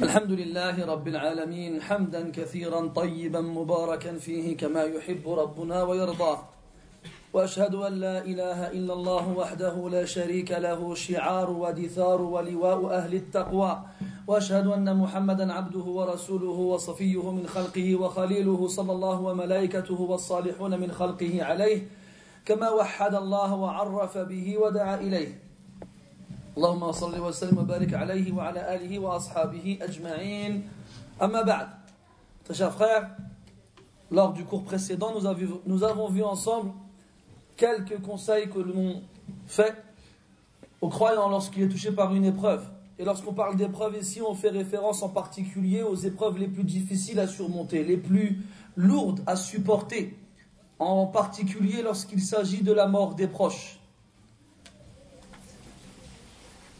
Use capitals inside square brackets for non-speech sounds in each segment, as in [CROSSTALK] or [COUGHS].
الحمد لله رب العالمين حمدا كثيرا طيبا مباركا فيه كما يحب ربنا ويرضى. وأشهد أن لا إله إلا الله وحده لا شريك له شعار ودثار ولواء أهل التقوى. وأشهد أن محمدا عبده ورسوله وصفيه من خلقه وخليله صلى الله وملائكته والصالحون من خلقه عليه كما وحد الله وعرف به ودعا إليه. اللهم صل وسلم وبارك عليه وعلى آله وأصحابه أجمعين أما بعد Très chers frères, lors du cours précédent, nous, avons, nous avons vu ensemble quelques conseils que l'on fait aux croyants lorsqu'il est touché par une épreuve. Et lorsqu'on parle d'épreuves ici, on fait référence en particulier aux épreuves les plus difficiles à surmonter, les plus lourdes à supporter, en particulier lorsqu'il s'agit de la mort des proches.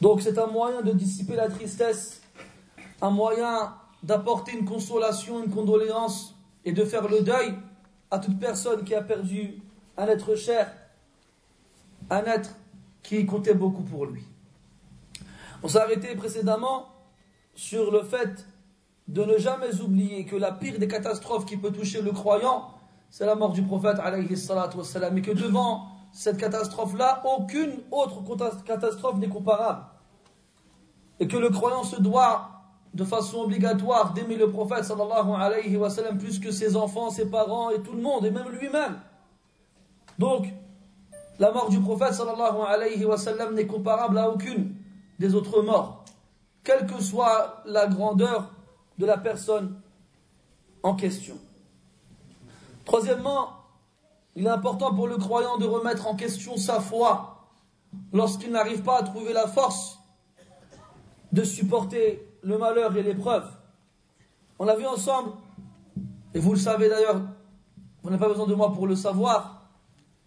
Donc c'est un moyen de dissiper la tristesse, un moyen d'apporter une consolation, une condoléance et de faire le deuil à toute personne qui a perdu un être cher, un être qui comptait beaucoup pour lui. On s'est arrêté précédemment sur le fait de ne jamais oublier que la pire des catastrophes qui peut toucher le croyant, c'est la mort du prophète alayhi et que devant cette catastrophe-là, aucune autre catastrophe n'est comparable et que le croyant se doit de façon obligatoire d'aimer le prophète sallallahu alayhi wa sallam plus que ses enfants, ses parents et tout le monde, et même lui-même. Donc, la mort du prophète sallallahu n'est comparable à aucune des autres morts, quelle que soit la grandeur de la personne en question. Troisièmement, il est important pour le croyant de remettre en question sa foi lorsqu'il n'arrive pas à trouver la force de supporter le malheur et l'épreuve. On l'a vu ensemble, et vous le savez d'ailleurs, vous n'avez pas besoin de moi pour le savoir,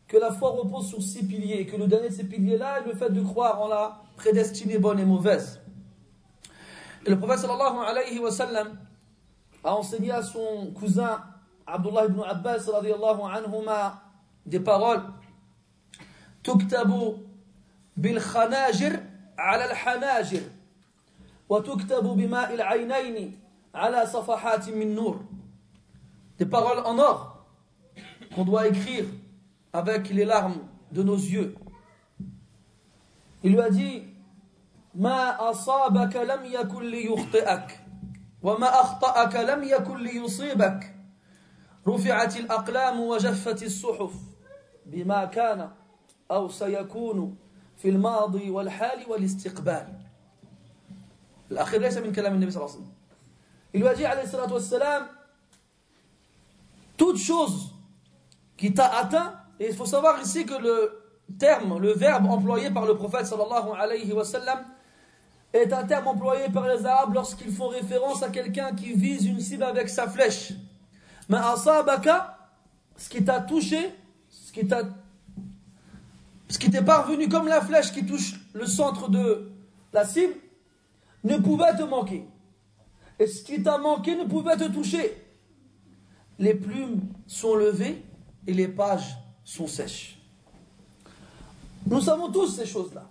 que la foi repose sur six piliers, et que le dernier de ces piliers-là est le fait de croire en la prédestinée bonne et mauvaise. Et le prophète sallallahu alayhi wa sallam a enseigné à son cousin Abdullah ibn Abbas radiallahu anhuma des paroles khanajir ala al hanajir وتكتب بماء العينين على صفحات من نور. Des paroles en or qu'on doit écrire avec les larmes de nos yeux. Il lui a dit ما أصابك لم يكن ليخطئك وما أخطأك لم يكن ليصيبك رفعت الأقلام وجفت الصحف بما كان أو سيكون في الماضي والحال والاستقبال الأخير ليس من كلام النبي صلى الله عليه وسلم Il lui a dit, alayhi salatu wassalam, toute chose qui t'a atteint, et il faut savoir ici que le terme, le verbe employé par le prophète sallallahu alayhi wa sallam est un terme employé par les Arabes lorsqu'ils font référence à quelqu'un qui vise une cible avec sa flèche. Mais asabaka, ce qui t'a touché, ce qui t'a ce qui t'est parvenu comme la flèche qui touche le centre de la cible, ne pouvait te manquer. Et ce qui t'a manqué ne pouvait te toucher. Les plumes sont levées et les pages sont sèches. Nous savons tous ces choses-là.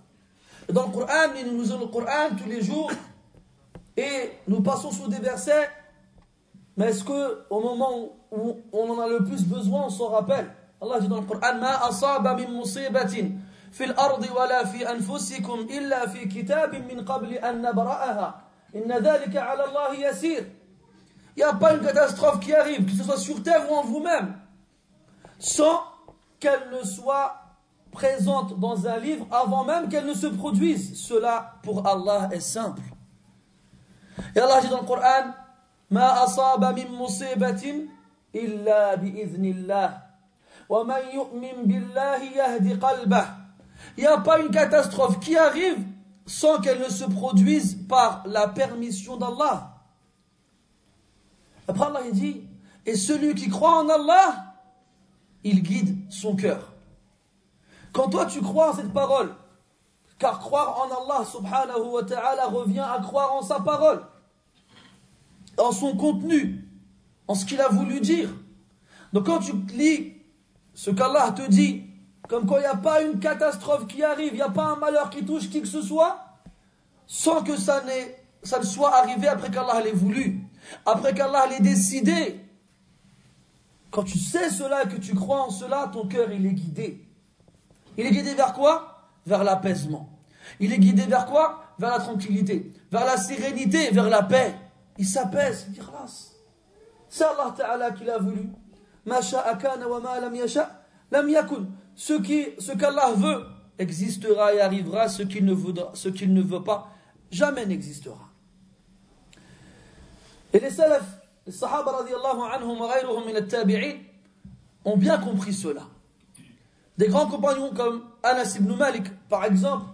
Dans le Coran, nous lisons le Coran tous les jours et nous passons sur des versets, mais est-ce que au moment où on en a le plus besoin, on s'en rappelle? Allah dit dans le Coran, Ma asaba min musibatin في الأرض ولا في أنفسكم إلا في كتاب من قبل أن نبرأها إن ذلك على الله يسير Il n'y a pas une catastrophe qui arrive, que ce soit sur terre ou en vous-même, sans qu'elle ne soit présente dans un livre avant même qu'elle ne se produise. Cela pour Allah est simple. Et Allah dit dans le Coran, ما أصاب من مصيبة إلا بإذن الله ومن يؤمن بالله يهدي قلبه il n'y a pas une catastrophe qui arrive sans qu'elle ne se produise par la permission d'Allah. Après Allah il dit, et celui qui croit en Allah, il guide son cœur. Quand toi tu crois en cette parole, car croire en Allah subhanahu wa ta'ala revient à croire en sa parole, en son contenu, en ce qu'il a voulu dire. Donc quand tu lis ce qu'Allah te dit, comme quoi il n'y a pas une catastrophe qui arrive, il n'y a pas un malheur qui touche qui que ce soit, sans que ça ne soit arrivé après qu'Allah l'ait voulu, après qu'Allah l'ait décidé. Quand tu sais cela et que tu crois en cela, ton cœur il est guidé. Il est guidé vers quoi? Vers l'apaisement. Il est guidé vers quoi? Vers la tranquillité, vers la sérénité, vers la paix. Il s'apaise, il dit C'est Allah Ta'ala qui l'a voulu. Ce qui, ce qu'Allah veut existera et arrivera, ce qu'il ne, voudra, ce qu'il ne veut pas, jamais n'existera. Et les salaf, les sahaba anhum ont bien compris cela. Des grands compagnons comme Anas ibn Malik, par exemple,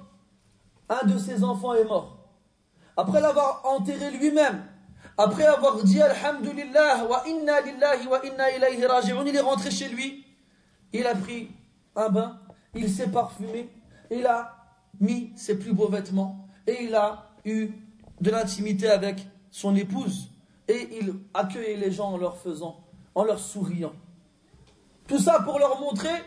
un de ses enfants est mort. Après l'avoir enterré lui-même, après avoir dit Alhamdulillah wa inna lillahi wa inna ilayhi raji'un, il est rentré chez lui, il a pris un bain, il s'est parfumé, il a mis ses plus beaux vêtements et il a eu de l'intimité avec son épouse et il accueillait les gens en leur faisant, en leur souriant. Tout ça pour leur montrer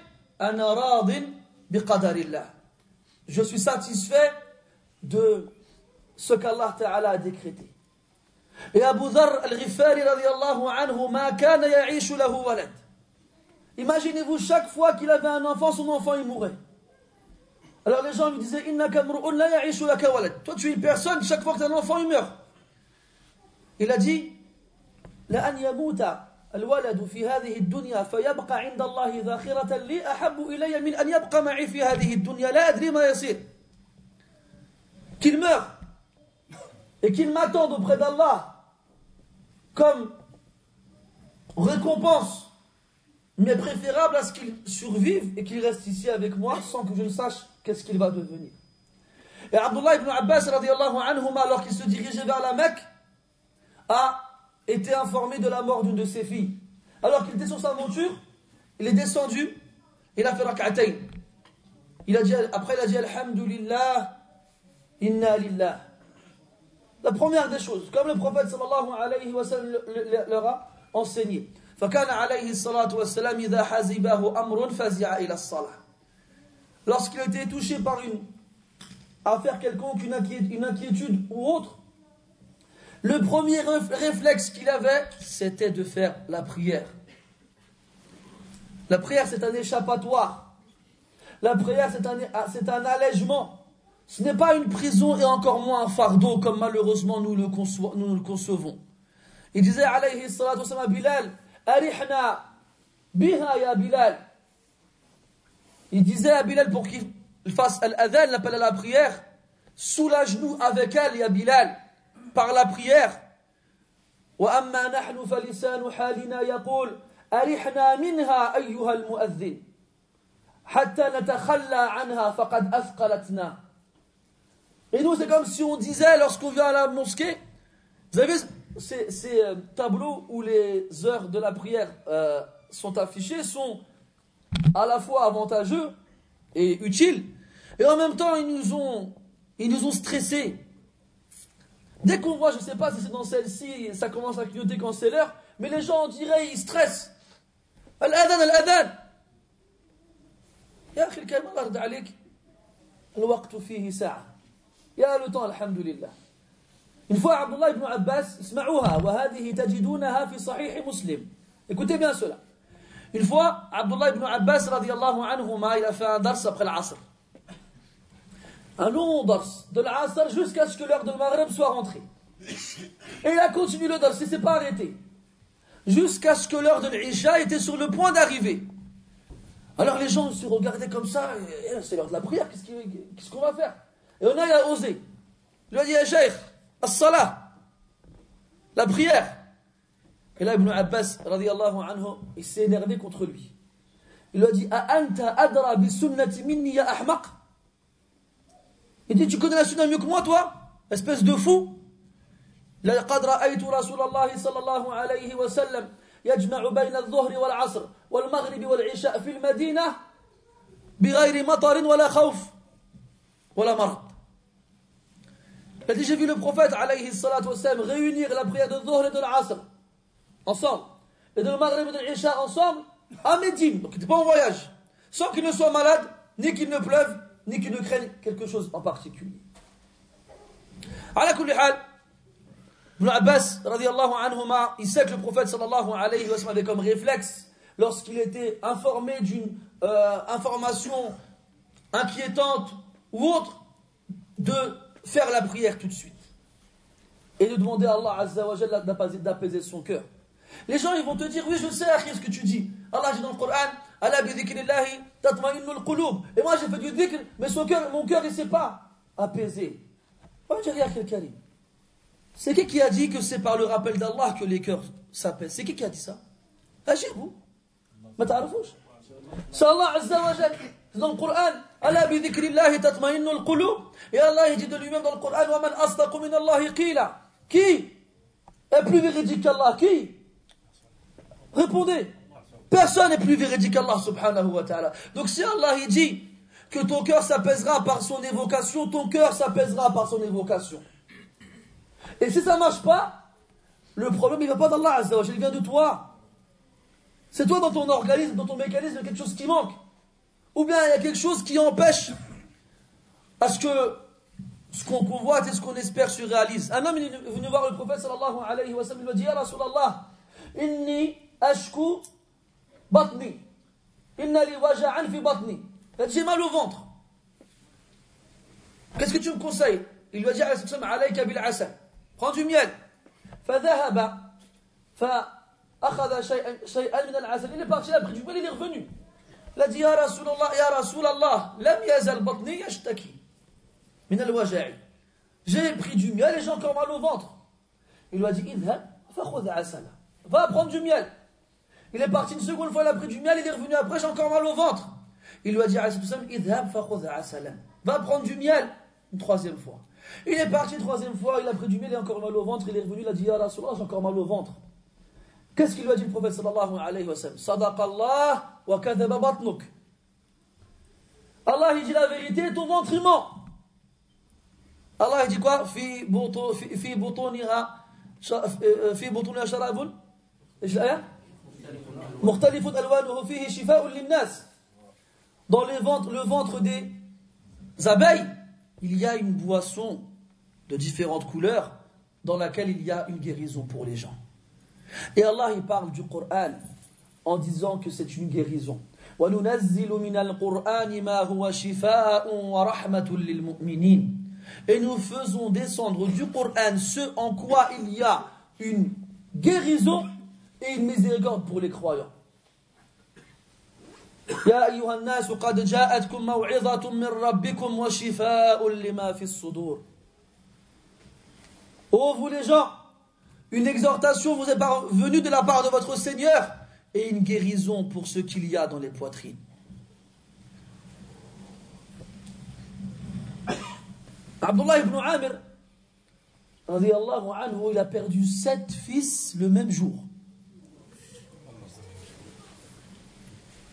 je suis satisfait de ce qu'Allah Ta'ala a décrété. Et Abu Dhar al-Ghifari radiallahu anhu ma kana ya'ishu lahu walad. Imaginez-vous chaque fois qu'il avait un enfant, son enfant il mourait. Alors les gens lui disaient Innaka mru'un la ya'ishu laka walad. Toi tu es une personne, chaque fois que tu as un enfant il meurt. Il a dit La an yamuta الولد في هذه الدنيا فيبقى عند الله ذاخرة لي أحب إلي من أن يبقى معي في هذه الدنيا لا أدري ما يصير qu'il meure et qu'il m'attende auprès d'Allah comme récompense mais préférable à ce qu'il survive et qu'il reste ici avec moi sans que je ne sache qu'est-ce qu'il va devenir et Abdullah ibn Abbas anhuma alors qu'il se dirigeait vers la Mecque a était informé de la mort d'une de ses filles. Alors qu'il était sur sa monture, il est descendu, il a fait rak'atayn. Il a dit, après il a dit Alhamdulillah, inna lillah. La première des choses, comme le prophète sallallahu alayhi wa sallam leur a enseigné. فكان عليه الصلاة والسلام إذا حزبه أمر فزع إلى الصلاة. Lorsqu'il était touché par une affaire quelconque, une inquiétude ou autre, le premier réflexe qu'il avait, c'était de faire la prière. La prière, c'est un échappatoire. La prière, c'est un, c'est un allègement. Ce n'est pas une prison et encore moins un fardeau comme malheureusement nous le, nous le concevons. Il disait, alayhi salatu wa Bilal, arihna biha ya Bilal. Il disait à Bilal pour qu'il fasse al-adhan, l'appel à la prière, soulage-nous avec elle, ya Bilal par la prière. وأما نحن فلسان حالنا يقول أرحنا منها أيها المؤذن حتى نتخلى عنها فقد أثقلتنا Et nous, c'est comme si on disait, lorsqu'on vient à la mosquée, vous avez ces, ces euh, tableaux où les heures de la prière euh, sont affichées sont à la fois avantageux et utiles, et en même temps, ils nous ont, ils nous ont stressés. Dès qu'on voit, je ne sais pas si c'est dans celle-ci, ça commence à clignoter quand c'est l'heure, mais les gens, on dirait, ils stressent. Al-adhan, al-adhan. يا أخي الكريم الله يرضى عليك الوقت فيه ساعة يا le temps الحمد لله une fois, Abdullah ibn Abbas, Écoutez bien cela. Une fois, Abdullah ibn Abbas, anhuma, il a fait un dars après l'Asr. Un long dars, de l'Asr jusqu'à ce que l'heure de Maghreb soit rentrée. Et il a continué le dars, il ne s'est pas arrêté. Jusqu'à ce que l'heure de l'Isha était sur le point d'arriver. Alors les gens se regardaient comme ça, eh, c'est l'heure de la prière, qu'est-ce qu'on va faire? Et on a, il a osé. Il a dit, eh, Cheikh, as-salah, la prière. Et là, Ibn Abbas, radiallahu anhu, il s'est énervé contre lui. Il lui a dit, anta adra bi sunnati minni ya ahmaq il dit, tu connais la sunna mieux que moi, toi Espèce de fou لقد رأيت رسول الله صلى الله عليه وسلم يجمع بين الظهر والعصر والمغرب والعشاء في المدينة بغير مطر ولا خوف ولا مرض Il a dit, j'ai vu le prophète, alayhi réunir la prière de Dhuhr et de l'Asr ensemble, et de Maghrib et de l'Isha ensemble, à Médine, donc pas en voyage, sans qu'il ne soit malade, ni qu'il ne pleuve, ni qu'il ne craigne quelque chose en particulier. À la Ibn Abbas, il sait que le prophète sallallahu alayhi wa avait comme réflexe, lorsqu'il était informé d'une euh, information inquiétante ou autre, de faire la prière tout de suite et de demander à Allah d'apaiser son cœur. Les gens ils vont te dire oui je sais ce que tu dis. Allah dit dans le Coran Allah bidhikrillahi tatma'innul qulub. Et moi j'ai fait du dhikr mais son cœur, mon cœur il ne s'est pas apaisé. C'est qui qui a dit que c'est par le rappel d'Allah que les cœurs s'apaisent? C'est qui qui a dit ça? Agir vous. Mais C'est Allah dans le Coran Allah bi et Allah dit de lui-même dans le Coran wa man qui est plus véridique qu'Allah? Qui? Répondez. Personne n'est plus véridique qu'Allah subhanahu wa ta'ala. Donc si Allah dit que ton cœur s'apaisera par son évocation, ton cœur s'apaisera par son évocation. Et si ça ne marche pas, le problème il ne vient pas d'Allah il vient de toi. C'est toi dans ton organisme, dans ton mécanisme, il y a quelque chose qui manque Ou bien il y a quelque chose qui empêche à ce que ce qu'on convoite et ce qu'on espère se réalise. Un homme est venu voir le prophète sallallahu alayhi wa sallam, il lui a dit, Ya Rasulallah, inni ashku batni. Inna li waja'an fi batni. Il a dit, j'ai mal au ventre. Qu'est-ce que tu me conseilles Il lui a dit, alayka bil asal. Prends du miel. فذهب فأخذ شيئا شيئا من العسل. Il est parti, il a pris du miel, il est revenu. Il a dit, Rasulallah, Ya Rasulallah, lam yazal batni yashtaki. Min al-waja'i. J'ai pris du miel et j'ai encore mal au ventre. Il lui a dit, idhab, fakhud asala. Va prendre du miel. Il est parti une seconde fois, il a pris du miel, il est revenu après, j'ai encore mal au ventre. Il lui a dit, idhab, fakhud asala. Va prendre du miel. Une troisième fois. Il est parti une troisième fois, il a pris du miel, a encore mal au ventre, il est revenu, il a dit, Ya Rasulallah, j'ai encore mal au ventre. Qu'est-ce qu'il lui a dit le prophète sallallahu alayhi wa sallam Sadaqallah wa kadhaba batnuk. Allah il dit la vérité, ton ventre il ment. Allah il dit quoi في في بطونها في بطونها شراب ايش الايه مختلف الوانه فيه شفاء للناس dans le ventre, le ventre des abeilles il y a une boisson de différentes couleurs dans laquelle il y a une guérison pour les gens et Allah il parle du Coran en disant que c'est une guérison وننزل من القرآن ما هو شفاء ورحمة للمؤمنين et nous faisons descendre du Coran ce en quoi il y a une guérison et une miséricorde pour les croyants. يا أيها الناس قد جاءتكم موعظة من ربكم وشفاء لما في الصدور. Oh vous les gens, une exhortation vous est venue de la part de votre Seigneur et une guérison pour ce qu'il y a dans les poitrines. [COUGHS] Abdullah ibn Amir, anhu, il a perdu sept fils le même jour.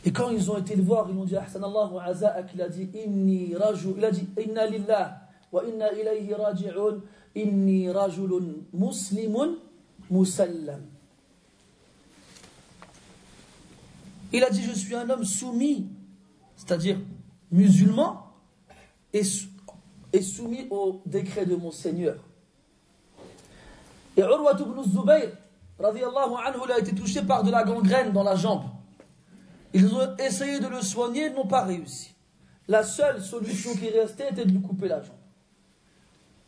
Et quand ils ont été le voir, ils ont dit Ahsan Allahu aza'ak, il a dit Inni rajul, il a dit Inna lillah wa inna ilayhi raji'un, inni rajulun muslimun musallam. Il a dit Je suis un homme soumis, c'est-à-dire musulman, et soumis au décret de mon Seigneur. Et Urwa ibn Zubayr, anhu, il a été touché par de la gangrène dans la jambe. Ils ont essayé de le soigner, n'ont pas réussi. La seule solution qui restait était de lui couper la jambe.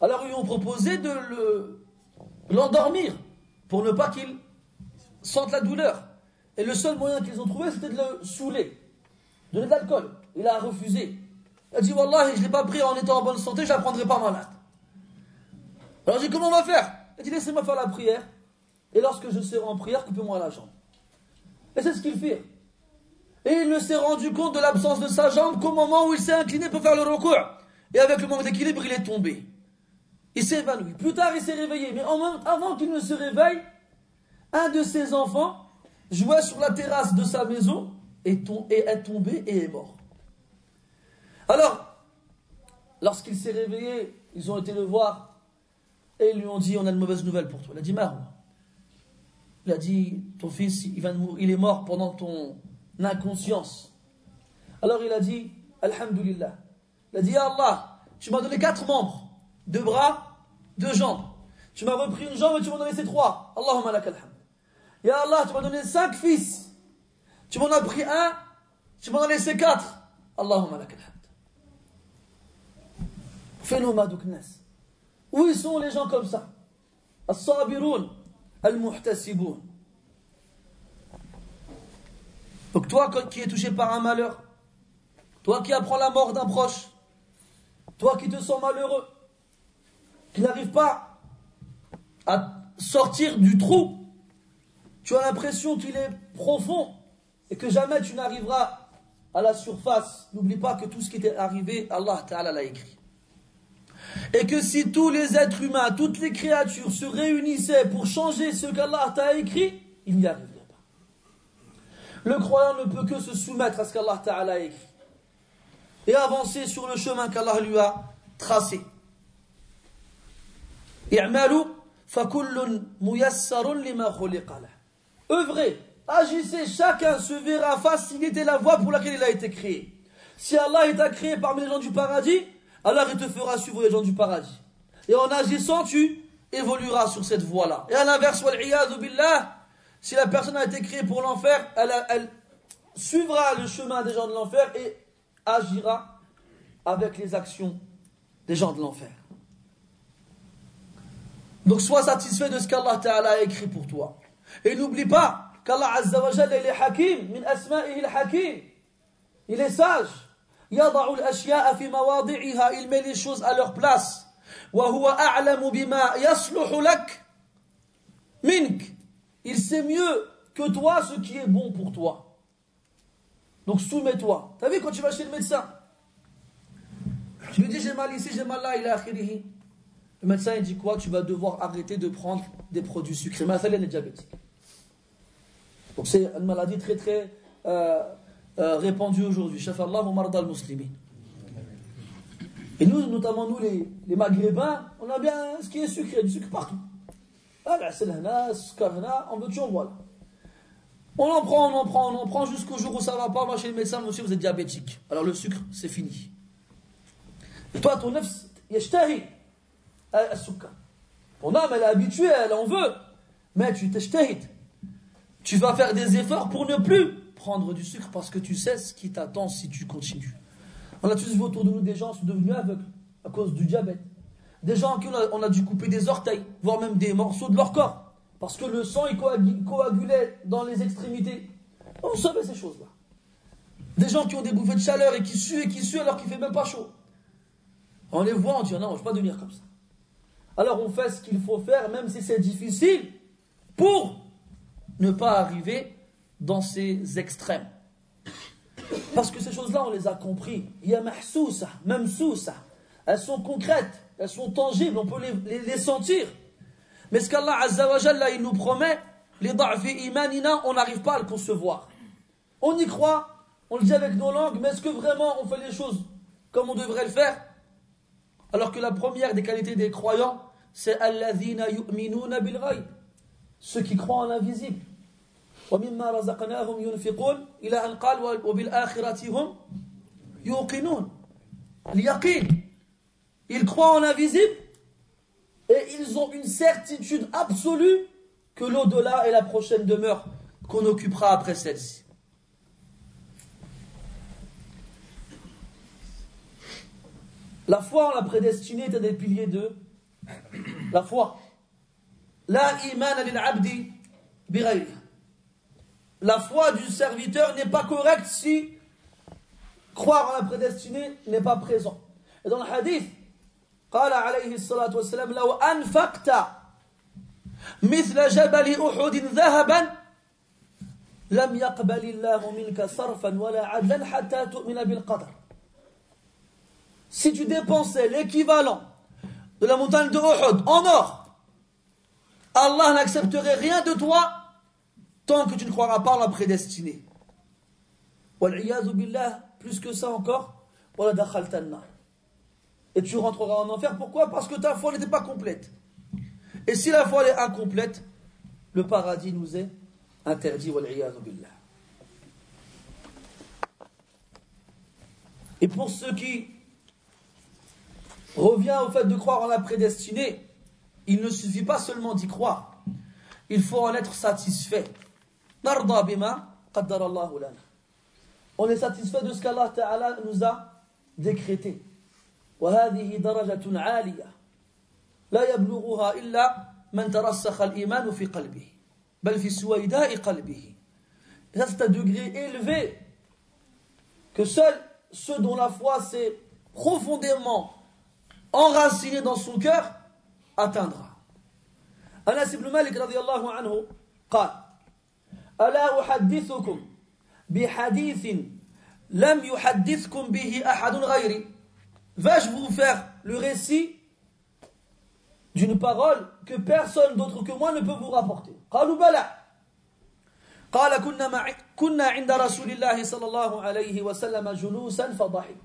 Alors ils ont proposé de l'endormir pour ne pas qu'il sente la douleur. Et le seul moyen qu'ils ont trouvé, c'était de le saouler, de l'alcool. Il a refusé. Il a dit Wallah, je ne l'ai pas pris en étant en bonne santé, je ne la prendrai pas malade. Alors j'ai dit Comment on va faire? Il a dit Laissez-moi faire la prière. Et lorsque je serai en prière, coupez-moi la jambe. Et c'est ce qu'il fait. Et il ne s'est rendu compte de l'absence de sa jambe qu'au moment où il s'est incliné pour faire le recours. Et avec le manque d'équilibre, il est tombé. Il s'est évanoui. Plus tard, il s'est réveillé. Mais avant qu'il ne se réveille, un de ses enfants jouait sur la terrasse de sa maison et est tombé et est mort. Alors, lorsqu'il s'est réveillé, ils ont été le voir et ils lui ont dit On a une mauvaise nouvelle pour toi. Il a dit Marwa. Il a dit Ton fils, il, va est mort pendant ton inconscience. Alors il a dit Alhamdulillah. Il a dit Allah, tu m'as donné quatre membres, deux bras, deux jambes. Tu m'as repris une jambe et tu m'en as laissé trois. Allahumma lakal hamd. Ya Allah, tu m'as donné cinq fils. Tu m'en as pris un, tu m'en as laissé quatre. Allahumma lakal hamd. Fais-nous. Où sont les gens comme ça? As-sabiroun, al-muhtasiboun. Donc toi qui es touché par un malheur, toi qui apprends la mort d'un proche, toi qui te sens malheureux, qui n'arrive pas à sortir du trou, tu as l'impression qu'il est profond et que jamais tu n'arriveras à la surface. N'oublie pas que tout ce qui t'est arrivé, Allah Ta'ala l'a écrit. Et que si tous les êtres humains, toutes les créatures se réunissaient pour changer ce qu'Allah t'a écrit, il n'y arriverait pas. Le croyant ne peut que se soumettre à ce qu'Allah Ta'ala a écrit et avancer sur le chemin qu'Allah lui a tracé. Œuvrez, agissez, chacun se verra faciliter la voie pour laquelle il a été créé. Si Allah t'a créé parmi les gens du paradis, alors il te fera suivre les gens du paradis. Et en agissant, tu évolueras sur cette voie-là. Et à l'inverse, si la personne a été créée pour l'enfer, elle suivra le chemin des gens de l'enfer et agira avec les actions des gens de l'enfer. Donc sois satisfait de ce qu'Allah Ta'ala a écrit pour toi. Et n'oublie pas qu'Allah Azza wa Jalla il est hakim, min asma'ihi al-hakim. Il est sage. يضع الأشياء في مواضعها il met les choses à leur place. وهو أعلم بما يصلح لك منك. Il sait mieux que toi ce qui est bon pour toi. Donc soumets-toi. T'as vu quand tu vas chez le médecin Tu lui dis j'ai mal ici, j'ai mal là, il est akhirihi. Le médecin il dit quoi? Tu vas devoir arrêter de prendre des produits sucrés. Mais elle est diabétique. Donc c'est une maladie très très euh, euh, répandue aujourd'hui. Shafallah marda al-muslimin. Et nous, notamment nous les, les maghrébins, on a bien ce qui est sucré, du sucre partout. Ah, on veut toujours, voilà. On en prend, on en prend, on en prend jusqu'au jour où ça va pas. Moi, chez le médecin, monsieur, vous êtes diabétique. Alors le sucre, c'est fini. Et toi, ton œuf, yashtahi al-sukkar. Ton âme, elle est habituée, elle en veut. Mais tu t'eshtahid. Tu vas faire des efforts pour ne plus prendre du sucre parce que tu sais ce qui t'attend si tu continues. On a tous vu autour de nous des gens qui sont devenus aveugles à cause du diabète. Des gens à qui on a, on a dû couper des orteils, voire même des morceaux de leur corps. Parce que le sang, il coagulait dans les extrémités. On savait ces choses-là. Des gens qui ont des bouffées de chaleur et qui suent et qui suent alors qu'il fait même pas chaud. On les voit, on dit non, je ne vais pas devenir comme ça. Alors on fait ce qu'il faut faire, même si c'est difficile, pour ne pas arriver dans ces extrêmes. Parce que ces choses-là, on les a compris. Il y a mahsousa, même sousa. Elles sont concrètes, elles sont tangibles, on peut les, sentir. Mais ce qu'Allah il nous promet, les da'fi imanina, on n'arrive pas à le concevoir. On y croit, on le dit avec nos langues, mais est-ce que vraiment on fait les choses comme on devrait le faire? Alors que la première des qualités des croyants, c'est alladhina yu'minuna bil ceux qui croient en l'invisible. ومما رزقناهم ينفقون إلى أن قال وبالآخرة هم يوقنون اليقين Ils croient en l'invisible et ils ont une certitude absolue que l'au-delà est la prochaine demeure qu'on occupera après celle-ci. La foi en la prédestinée est un des piliers de la foi. La iman al-abdi La foi du serviteur n'est pas correcte si croire en la prédestinée n'est pas présent. Et dans le hadith, قال عليه الصلاة والسلام لو أنفقت مثل جبل أحد ذهبا لم يقبل الله منك صرفا ولا عدلا حتى تؤمن بالقدر si tu dépensais l'équivalent de la montagne de Uhud en or, Allah n'accepterait rien de toi tant que tu ne croiras pas en la prédestinée. Plus que ça encore, et tu rentreras en enfer. Pourquoi? Parce que ta foi n'était pas complète. Et si la foi est incomplète, le paradis nous est interdit. Et pour ceux qui revient au fait de croire en la prédestinée, il ne suffit pas seulement d'y croire. Il faut en être satisfait. On est satisfait de ce qu'Allah Ta'ala nous a décrété. وهذه درجة عالية لا يبلغها إلا من ترسخ الإيمان في قلبه بل في سويداء قلبه Et ça, c'est un degré élevé que seuls ceux dont la foi s'est profondément enracinée dans son cœur atteindra. Anas ibn Malik radiallahu anhu قال ألا أحدثكم بحديث لم يحدثكم به أحد غيري Vais-je vous faire le récit d'une parole que personne d'autre que moi ne peut vous rapporter قالوا بلى قال كنا مع كنا عند رسول الله صلى الله عليه وسلم جلوسا فضحك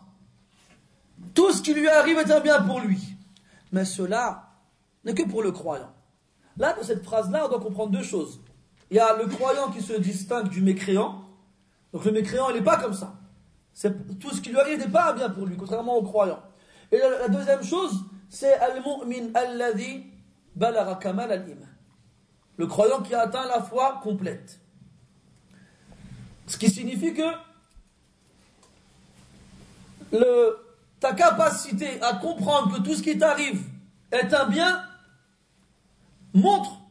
Tout ce qui lui arrive est un bien pour lui. Mais cela n'est que pour le croyant. Là, dans cette phrase-là, on doit comprendre deux choses. Il y a le croyant qui se distingue du mécréant. Donc le mécréant, il n'est pas comme ça. Tout ce qui lui arrive n'est pas un bien pour lui, contrairement au croyant. Et la, deuxième chose, c'est al-mu'min alladhi balagha kamal al-iman. Le croyant qui a atteint la foi complète. Ce qui signifie que le, ta capacité à comprendre que tout ce qui t'arrive est un bien montre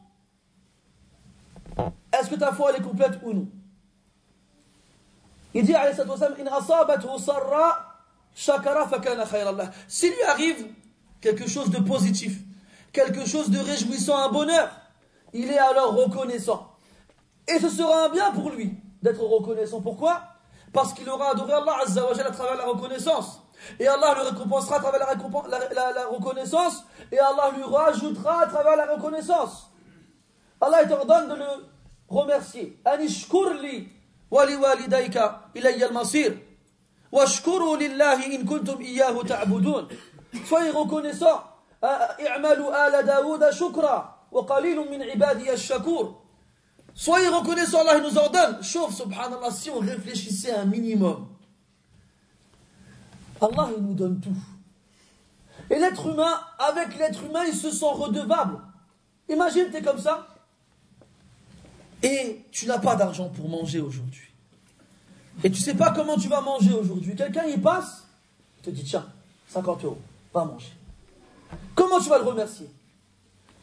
est-ce que ta foi elle est complète ou non Il dit S'il lui arrive quelque chose de positif, quelque chose de réjouissant, un bonheur, il est alors reconnaissant. Et ce sera un bien pour lui d'être reconnaissant. Pourquoi? Parce qu'il aura adoré Allah Azza à travers la reconnaissance. Et Allah le récompensera à travers la, reconnaissance. Et Allah lui rajoutera à travers la reconnaissance. Allah t'ordonne de le remercier. Anishkurli wali walidayka ilayya al-masir. Washkuru lillahi in kuntum ta'budun. Soyez reconnaissants. Wa. Soyez reconnaissants, Allah nous ordonne. Chauffe, subhanallah, si on réfléchissait un minimum. Allah, il nous donne tout. Et l'être humain, avec l'être humain, il se sent redevable. Imagine, tu es comme ça et tu n'as pas d'argent pour manger aujourd'hui. Et tu sais pas comment tu vas manger aujourd'hui. Quelqu'un y passe, te dit tiens, 50 euros, va manger. Comment tu vas le remercier?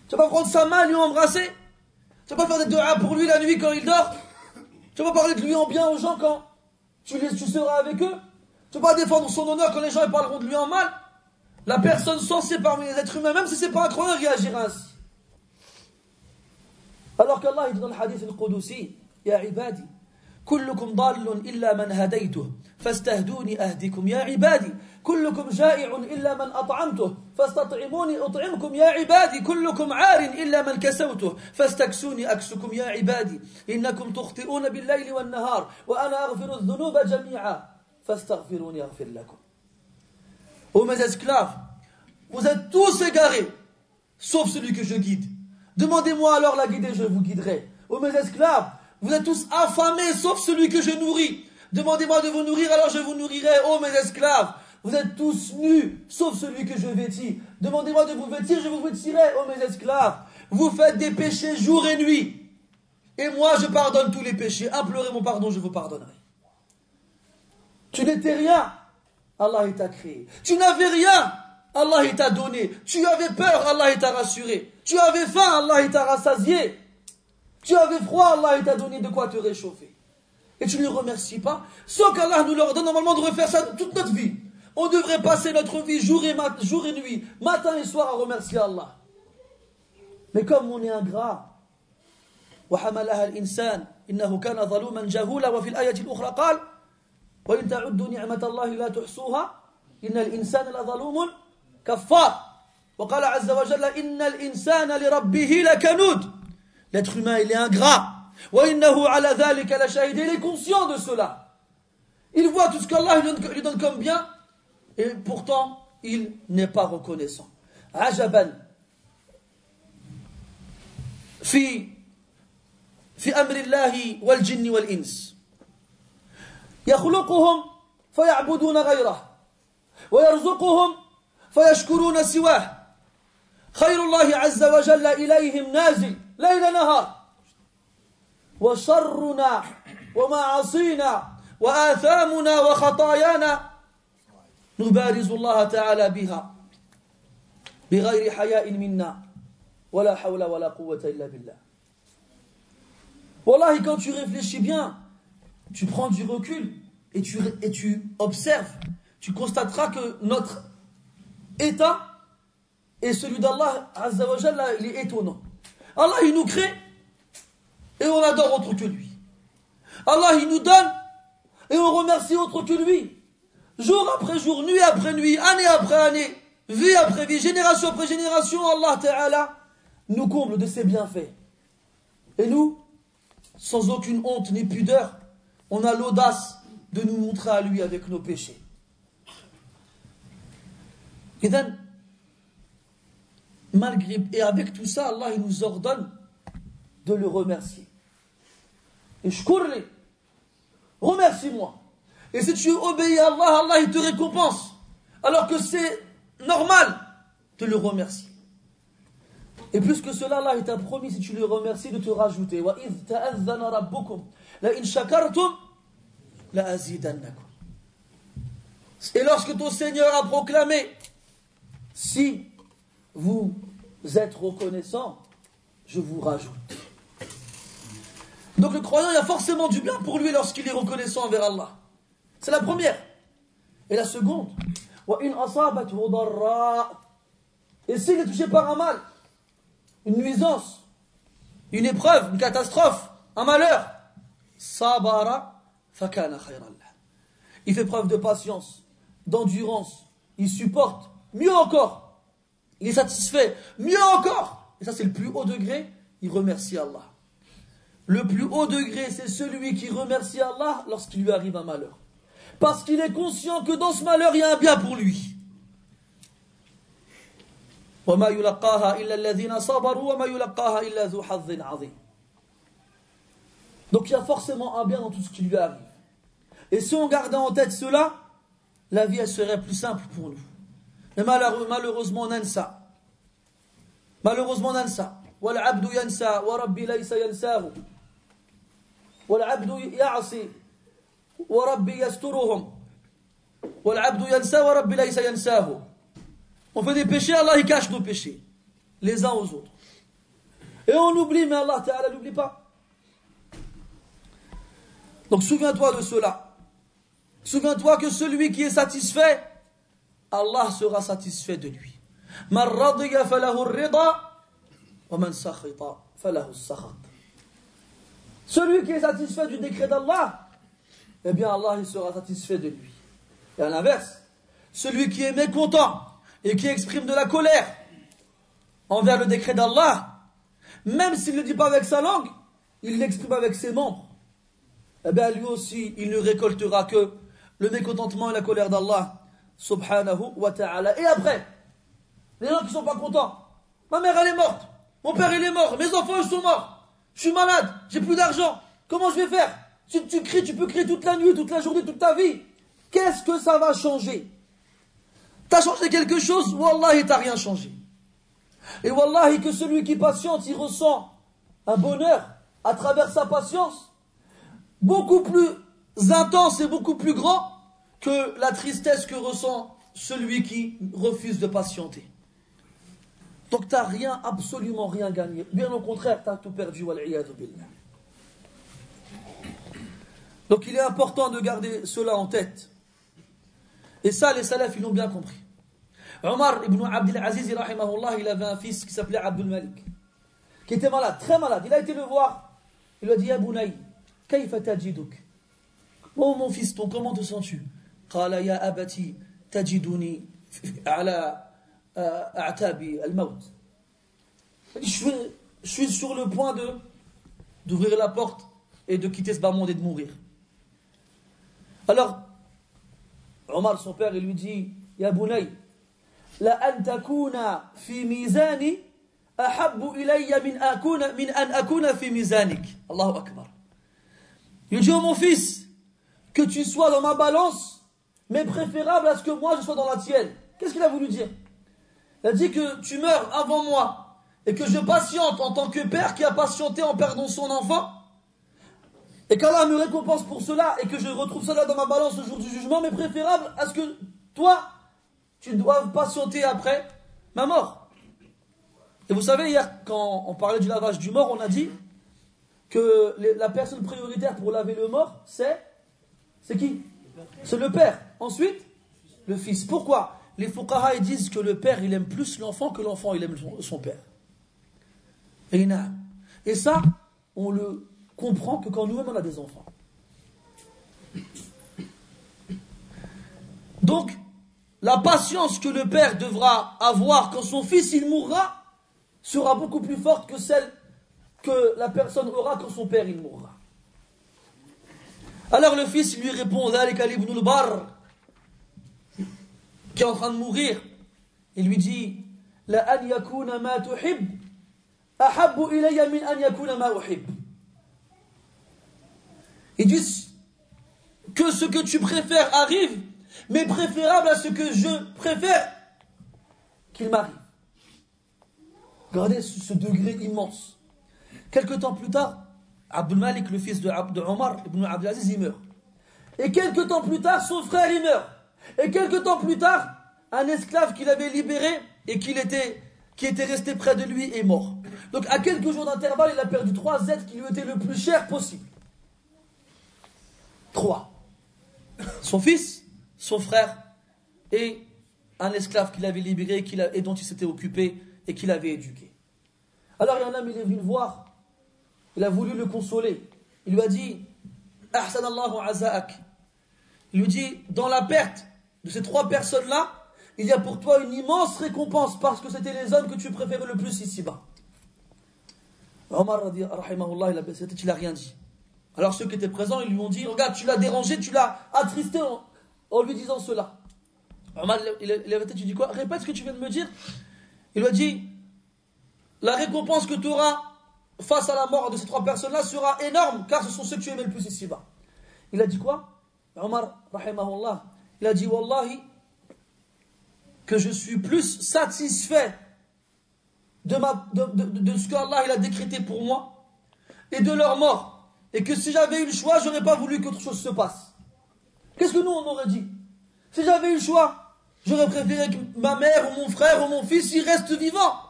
Tu vas pas prendre sa main, lui embrasser? Tu vas pas faire des doigts pour lui la nuit quand il dort? Tu vas pas parler de lui en bien aux gens quand tu seras avec eux? Tu vas pas défendre son honneur quand les gens parleront de lui en mal La personne censée parmi les êtres humains, même si c'est pas un croyant, réagira ainsi. Alors qu'Allah dit dans le hadith al-Qudusi, Ya ibadi, كلكم ضال إلا من هديته فاستهدوني أهدكم يا عبادي كلكم جائع إلا من أطعمته فاستطعموني أطعمكم يا عبادي كلكم عار إلا من كسوته فاستكسوني أكسكم يا عبادي إنكم تخطئون بالليل والنهار وأنا أغفر الذنوب جميعا Ô mes esclaves, vous êtes tous égarés, sauf celui que je guide. Demandez-moi alors la guider, je vous guiderai. Ô mes esclaves, vous êtes tous affamés, sauf celui que je nourris. Demandez-moi de vous nourrir, alors je vous nourrirai. Ô mes esclaves, vous êtes tous nus, sauf celui que je vêtis. Demandez-moi de vous vêtir, je vous vêtirai. Ô mes esclaves, vous faites des péchés jour et nuit. Et moi, je pardonne tous les péchés. Implorez mon pardon, je vous pardonnerai. Tu n'étais rien. Allah t'a créé. Tu n'avais rien. Allah t'a donné. Tu avais peur, Allah t'a rassuré. Tu avais faim, Allah t'a rassasié. Tu avais froid, Allah t'a donné de quoi te réchauffer. Et tu ne le remercies pas. Sans qu'Allah nous leur donne normalement de refaire ça toute notre vie. On devrait passer notre vie jour et, jour et nuit, matin et soir à remercier Allah. Mais comme on est ingrat, وحملها الإنسان إنه كان ظلوما جهولا وفي الآية الأخرى قال وإن تعدوا نعمة الله لا تحصوها إن الإنسان لظلوم كفار وقال عز وجل إن الإنسان لربه لكنود L'être humain, il est ingrat. وإنه على ذلك لشهيد. Il est conscient de cela. Il voit tout ce qu'Allah lui donne comme bien et pourtant il n'est pas reconnaissant. عجبا في في أمر الله والجن والإنس يخلقهم فيعبدون غيره ويرزقهم فيشكرون سواه. خير الله عز وجل إليهم نازل ليل نهار. وشرنا ومعاصينا وآثامنا وخطايانا نبارز الله تعالى بها. بغير حياء منا ولا حول ولا قوة إلا بالله. Wallah, quand tu réfléchis bien, tu prends du recul et tu, observes, tu constateras que notre état et celui d'Allah, il est étonnant. Allah, il nous crée et on adore autre que lui. Allah, il nous donne et on remercie autre que lui. Jour après jour, nuit après nuit, année après année, vie après vie, génération après génération, Allah Ta'ala nous comble de ses bienfaits. Et nous, sans aucune honte ni pudeur, on a l'audace de nous montrer à lui avec nos péchés. Et malgré et avec tout ça, Allah il nous ordonne de le remercier. Et je cours Remercie-moi. Et si tu obéis à Allah, Allah il te récompense. Alors que c'est normal de le remercier. Et plus que cela, Allah t'a promis, si tu le remercies, de te rajouter. Et lorsque ton Seigneur a proclamé, si vous êtes reconnaissant, je vous rajoute. Donc le croyant, il y a forcément du bien pour lui lorsqu'il est reconnaissant envers Allah. C'est la première. Et la seconde, et s'il est touché par un mal, une nuisance, une épreuve, une catastrophe, un malheur, sabara fakana Il fait preuve de patience, d'endurance, il supporte, mieux encore, il est satisfait, mieux encore. Et ça c'est le plus haut degré, il remercie Allah. Le plus haut degré, c'est celui qui remercie Allah lorsqu'il lui arrive un malheur. Parce qu'il est conscient que dans ce malheur, il y a un bien pour lui. Donc il y a forcément un bien dans tout ce qui lui arrive. Et si on gardait en tête cela, la vie elle serait plus simple pour nous. Mais malheureusement on a ça. Malheureusement on a ça. والعبد ينسى وربي ليس ينساه والعبد يعصي وربي يسترهم والعبد ينسى وربي ليس ينساه On fait des péchés, Allah il cache nos péchés, les uns aux autres. Et on oublie, mais Allah Ta'ala n'oublie pas. Donc souviens-toi de cela. Souviens-toi que celui qui est satisfait, Allah sera satisfait de lui. Celui qui est satisfait du décret d'Allah, eh bien Allah il sera satisfait de lui. Et à l'inverse, celui qui est mécontent et qui exprime de la colère envers le décret d'Allah, même s'il ne le dit pas avec sa langue, il l'exprime avec ses membres, eh bien lui aussi, il ne récoltera que le mécontentement et la colère d'Allah, subhanahu wa ta'ala. Et après, les gens qui sont pas contents, ma mère elle est morte, mon père il est mort, mes enfants ils sont morts, je suis malade, j'ai plus d'argent, comment je vais faire? Si tu cries, tu peux crier toute la nuit, toute la journée, toute ta vie. Qu'est-ce que ça va changer? T'as changé quelque chose? Wallahi, t'as rien changé. Et Wallahi, que celui qui patiente, il ressent un bonheur à travers sa patience beaucoup plus intense et beaucoup plus grand que la tristesse que ressent celui qui refuse de patienter. Donc tu n'as rien, absolument rien gagné. Bien au contraire, tu as tout perdu. Donc il est important de garder cela en tête. Et ça, les salafs, ils l'ont bien compris. Omar ibn Abdel Aziz, il avait un fils qui s'appelait Abdul Malik, qui était malade, très malade. Il a été le voir. Il lui a dit, Abounaï, Oh mon fiston, comment te sens-tu je suis sur le point de d'ouvrir la porte et de quitter ce bas monde et de mourir. Alors, Omar, son père, il lui dit, Ya la an takuna fi mizani ahabbu ilayya min akuna min an akuna fi mizanik. Allahu Akbar. Il dit Oh mon fils, que tu sois dans ma balance, mais préférable à ce que moi je sois dans la tienne. Qu'est-ce qu'il a voulu dire? Il a dit que tu meurs avant moi et que je patiente en tant que père qui a patienté en perdant son enfant et qu'Allah me récompense pour cela et que je retrouve cela dans ma balance le jour du jugement, mais préférable à ce que toi, tu doives patienter après ma mort. Et vous savez, hier, quand on parlait du lavage du mort, on a dit que la personne prioritaire pour laver le mort, c'est c'est qui? C'est le père. Ensuite, le fils. Pourquoi? Les fuqaha disent que le père, il aime plus l'enfant que l'enfant, il aime son père. Et ça, on le comprend que quand nous-mêmes on a des enfants. Donc, la patience que le père devra avoir quand son fils il mourra sera beaucoup plus forte que celle que la personne aura quand son père il mourra. Alors le fils lui répond, qui est en train de mourir, il lui dit, La an yakuna ma tuhib, ahabbu ilayya min an ma uhib. Il dit que ce que tu préfères arrive, mais préférable à ce que je préfère qu'il m'arrive. Regardez ce degré immense. Quelque temps plus tard, Abdul Malik, le fils de, Omar ibn Abdelaziz, il meurt. Et quelque temps plus tard, son frère, il meurt. Et quelque temps plus tard, un esclave qu'il avait libéré et qui était resté près de lui est mort. Donc à quelques jours d'intervalle, il a perdu trois êtres qui lui étaient le plus cher possible. Trois. Son fils, son frère et un esclave qu'il avait libéré et dont il s'était occupé et qu'il avait éduqué. Alors il y en a il est venu le voir il a voulu le consoler. Il lui a dit Il lui dit Dans la perte de ces trois personnes-là, il y a pour toi une immense récompense parce que c'était les hommes que tu préférais le plus ici-bas. Omar, il n'a rien dit. Alors ceux qui étaient présents, ils lui ont dit Regarde, tu l'as dérangé, tu l'as attristé en, lui disant cela. Omar, il avait Tu dis quoi? Répète ce que tu viens de me dire. Il lui a dit La récompense que tu auras face à la mort de ces trois personnes-là sera énorme, car ce sont ceux que tu aimais le plus ici-bas. Il a dit quoi? Omar, rahimahullah, il a dit Wallahi, que je suis plus satisfait de, ce qu'Allah il a décrété pour moi et de leur mort. Et que si j'avais eu le choix, j'aurais pas voulu qu'autre chose se passe. Qu'est-ce que nous on aurait dit? Si j'avais eu le choix, j'aurais préféré que ma mère ou mon frère ou mon fils y reste vivant.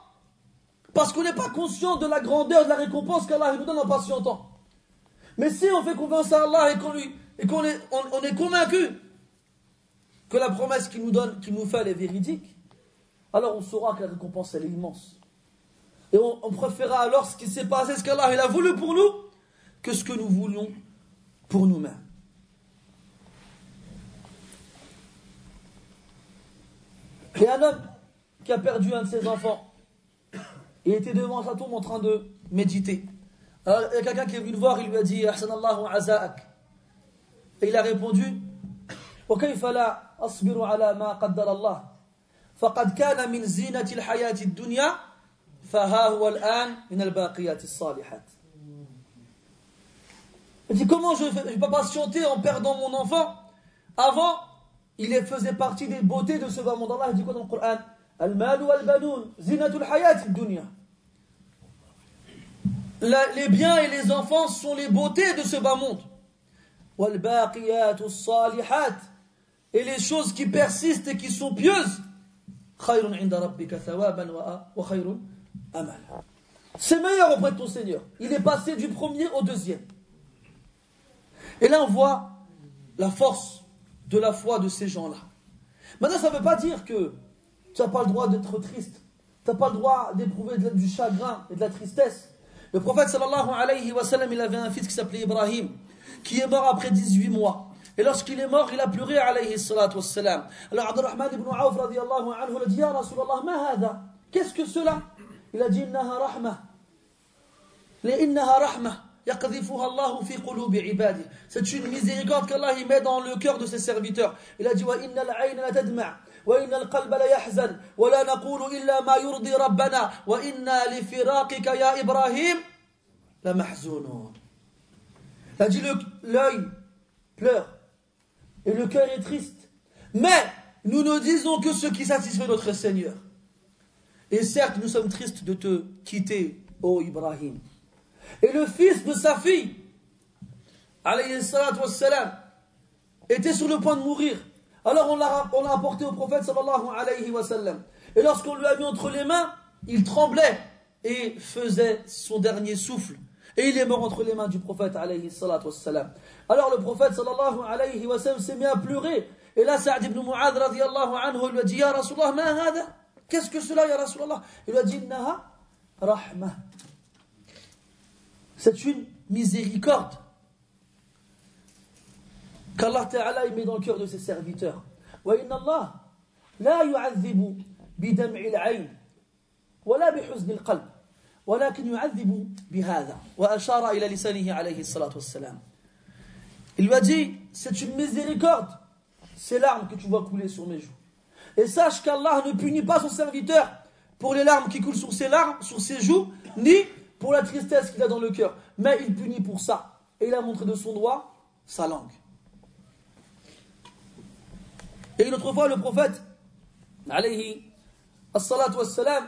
Parce qu'on n'est pas conscient de la grandeur de la récompense qu'Allah nous donne en patientant. Mais si on fait confiance à Allah et qu'on lui et qu'on est, on, est convaincu que la promesse qu'il nous donne, qu'il nous fait, elle est véridique, alors on saura que la récompense elle est immense. Et on, on préférera alors ce qui s'est passé, ce qu'Allah a voulu pour nous, que ce que nous voulons pour nous-mêmes. Et un homme qui a perdu un de ses enfants, il était devant sa tombe en train de méditer. Alors, il y a quelqu'un qui est venu le voir, il lui a dit Ahsanallahu aza'ak. Et il a répondu وكيف لا أصبر على ما قدر الله فقد كان من زينة الحياة الدنيا فها هو الآن من الباقيات الصالحات Il dit comment je ne vais pas patienter en perdant mon enfant Avant, il faisait partie des beautés de ce bas monde. Allah dit quoi dans le Coran Al-mal wal-banoun, zinatul hayat dunya les biens et les enfants sont les beautés de ce bas monde. Et les choses qui persistent et qui sont pieuses C'est meilleur auprès de ton Seigneur. Il est passé du premier au deuxième. Et là, on voit la force de la foi de ces gens-là. Maintenant, ça ne veut pas dire que tu n'as pas le droit d'être triste. Tu n'as pas le droit d'éprouver du chagrin et de la tristesse. Le prophète sallallahu alayhi wa sallam, il avait un fils qui s'appelait Ibrahim, qui est mort après 18 mois. Et lorsqu'il est mort, il a pleuré alayhi salatu wassalam. Alors Abdurrahman ibn Auf radiallahu anhu, a dit, Ya Rasulallah, ma hada Qu'est-ce que cela? Il a dit, Innaha rahma. Innaha rahma. C'est une miséricorde qu'Allah met dans le cœur de ses serviteurs. Il a dit وإن القلب لا يحزن ولا نقول إلا ما يرضي ربنا وإنا لفراقك يا إبراهيم لمحزونون Il a dit l'œil pleure et le cœur est triste. Mais nous ne disons que ce qui satisfait notre Seigneur. Et certes, nous sommes tristes de te quitter, ô Ibrahim. Et le fils de sa fille, alayhi wassalam, était sur le point de mourir. Alors on l'a, apporté au prophète sallallahu alayhi wa sallam. Et lorsqu'on lui a mis entre les mains, il tremblait et faisait son dernier souffle. Et il est mort entre les mains du prophète alayhi. Alors le prophète sallallahu s'est mis à pleurer. Et là, Sa'd ibn Mu'adh radiallahu anhu lui a dit Ya Rasulallah, Qu'est-ce que cela, Ya Rasulallah? Il lui a dit Innaha rahma. C'est une miséricorde qu'Allah Ta'ala met dans le cœur de ses serviteurs. وإن الله لا يعذب بدمع العين ولا بحزن القلب ولكن يعذب بهذا وأشار إلى لسانه عليه الصلاة والسلام Il lui a dit, c'est une miséricorde, ces larmes que tu vois couler sur mes joues. Et sache qu'Allah ne punit pas son serviteur pour les larmes qui coulent sur ses larmes, sur ses joues, ni pour la tristesse qu'il a dans le cœur. Mais il punit pour ça. Et il a montré de son doigt sa langue. Et une autre fois, le prophète, alayhi as-salatu was-salam,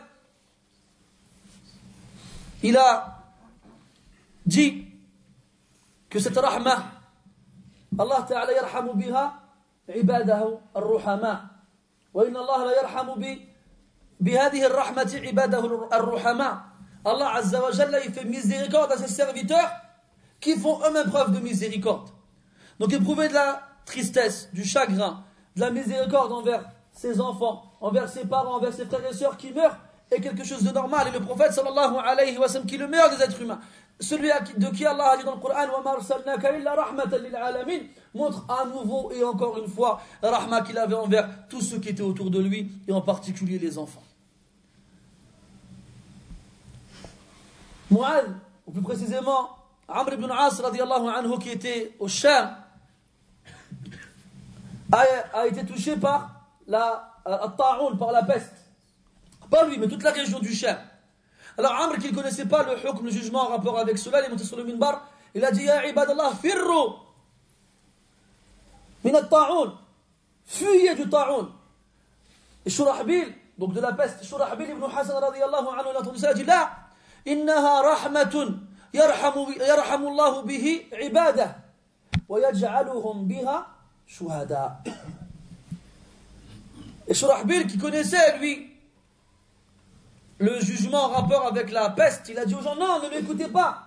il a dit que cette rahma, Allah ta'ala yarhamu biha عباده الرحماء وإن الله لا يرحم بهذه الرحمة عباده الرحماء Allah Azza wa Jalla il fait miséricorde à ses serviteurs qui font eux-mêmes preuve de miséricorde donc éprouver de la tristesse du chagrin de la miséricorde envers ses enfants, envers ses parents, envers ses frères et sœurs qui meurent est quelque chose de normal. Et le prophète sallallahu alayhi wa sallam, qui est le meilleur des êtres humains, celui de qui Allah a dit dans le Coran montre à nouveau et encore une fois la rahma qu'il avait envers tous ceux qui étaient autour de lui et en particulier les enfants. Mu'ad, ou plus précisément Amr ibn As radiallahu anhu qui était au Sham a, été touché par la euh, par la peste. Pas lui, mais toute la région du Sham. Alors Amr, qui ne connaissait pas le hukm, le jugement en rapport avec cela, il est monté sur le minbar, il a dit Ya ibadallah, firru min al-ta'un. Fuyez du ta'un. Et Shurahbil, donc de la peste, Shurahbil ibn Hassan radiallahu anhu, il a entendu ça, il a dit La, innaha rahmatun yarhamu, yarhamu Allah bihi ibadah wa yaj'aluhum biha shuhada. Et Shurahbil, qui connaissait, lui, le jugement en rapport avec la peste, il a dit aux gens, non, ne m'écoutez pas.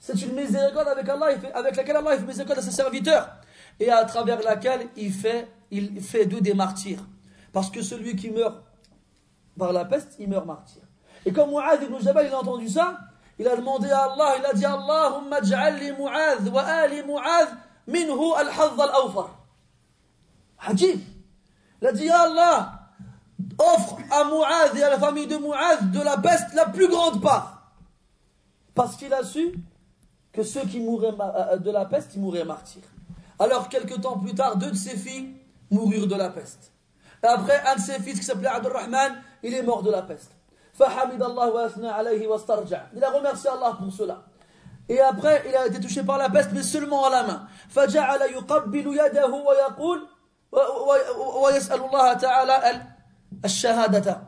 C'est une miséricorde avec Allah, avec laquelle Allah fait miséricorde à ses serviteurs. Et à travers laquelle il fait, il fait d'eux des martyrs. Parce que celui qui meurt par la peste, il meurt martyr. Et comme Mu'adh ibn Jabal, il a entendu ça, il a demandé à Allah, il a dit Allahumma ja'alli Mu'adh wa ali minhu al-hadh al-awfar. Hadith. Il a dit Allah offre à Mu'adh et à la famille de Mu'adh de la peste la plus grande part. Parce qu'il a su que ceux qui mouraient euh, de la peste, ils mourraient martyrs. Alors, quelques temps plus tard, deux de ses filles moururent de la peste. Et après, un de ses fils qui s'appelait Abdurrahman, il est mort de la peste. Il a remercié Allah pour cela. Et après, il a été touché par la peste, mais seulement à la main. ويسأل الله تعالى الشهادة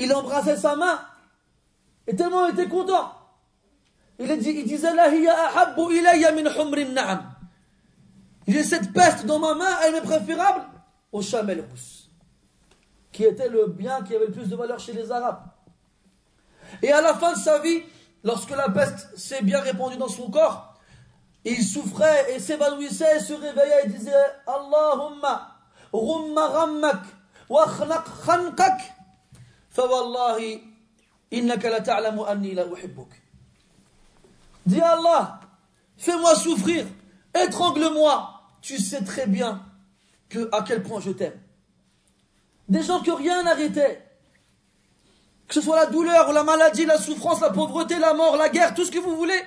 il embrassait sa main et tellement il était content il, dit, il disait là hiya ahabbu ilayya min humrin na'am j'ai cette peste dans ma main elle est préférable au chamel rousse qui était le bien qui avait le plus de valeur chez les Arabes. Et à la fin de sa vie, lorsque la peste s'est bien répandue dans son corps, il souffrait et s'évanouissait se réveillait et disait Allahumma rumma rammak wa khnaq khanqak fa wallahi innaka la ta'lamu anni la uhibbuk. Dis Allah, fais-moi souffrir, étrangle-moi, tu sais très bien que, à quel point je t'aime. Des gens que rien n'arrêtait. Que ce soit la douleur, la maladie, la souffrance, la pauvreté, la mort, la guerre, tout ce que vous voulez.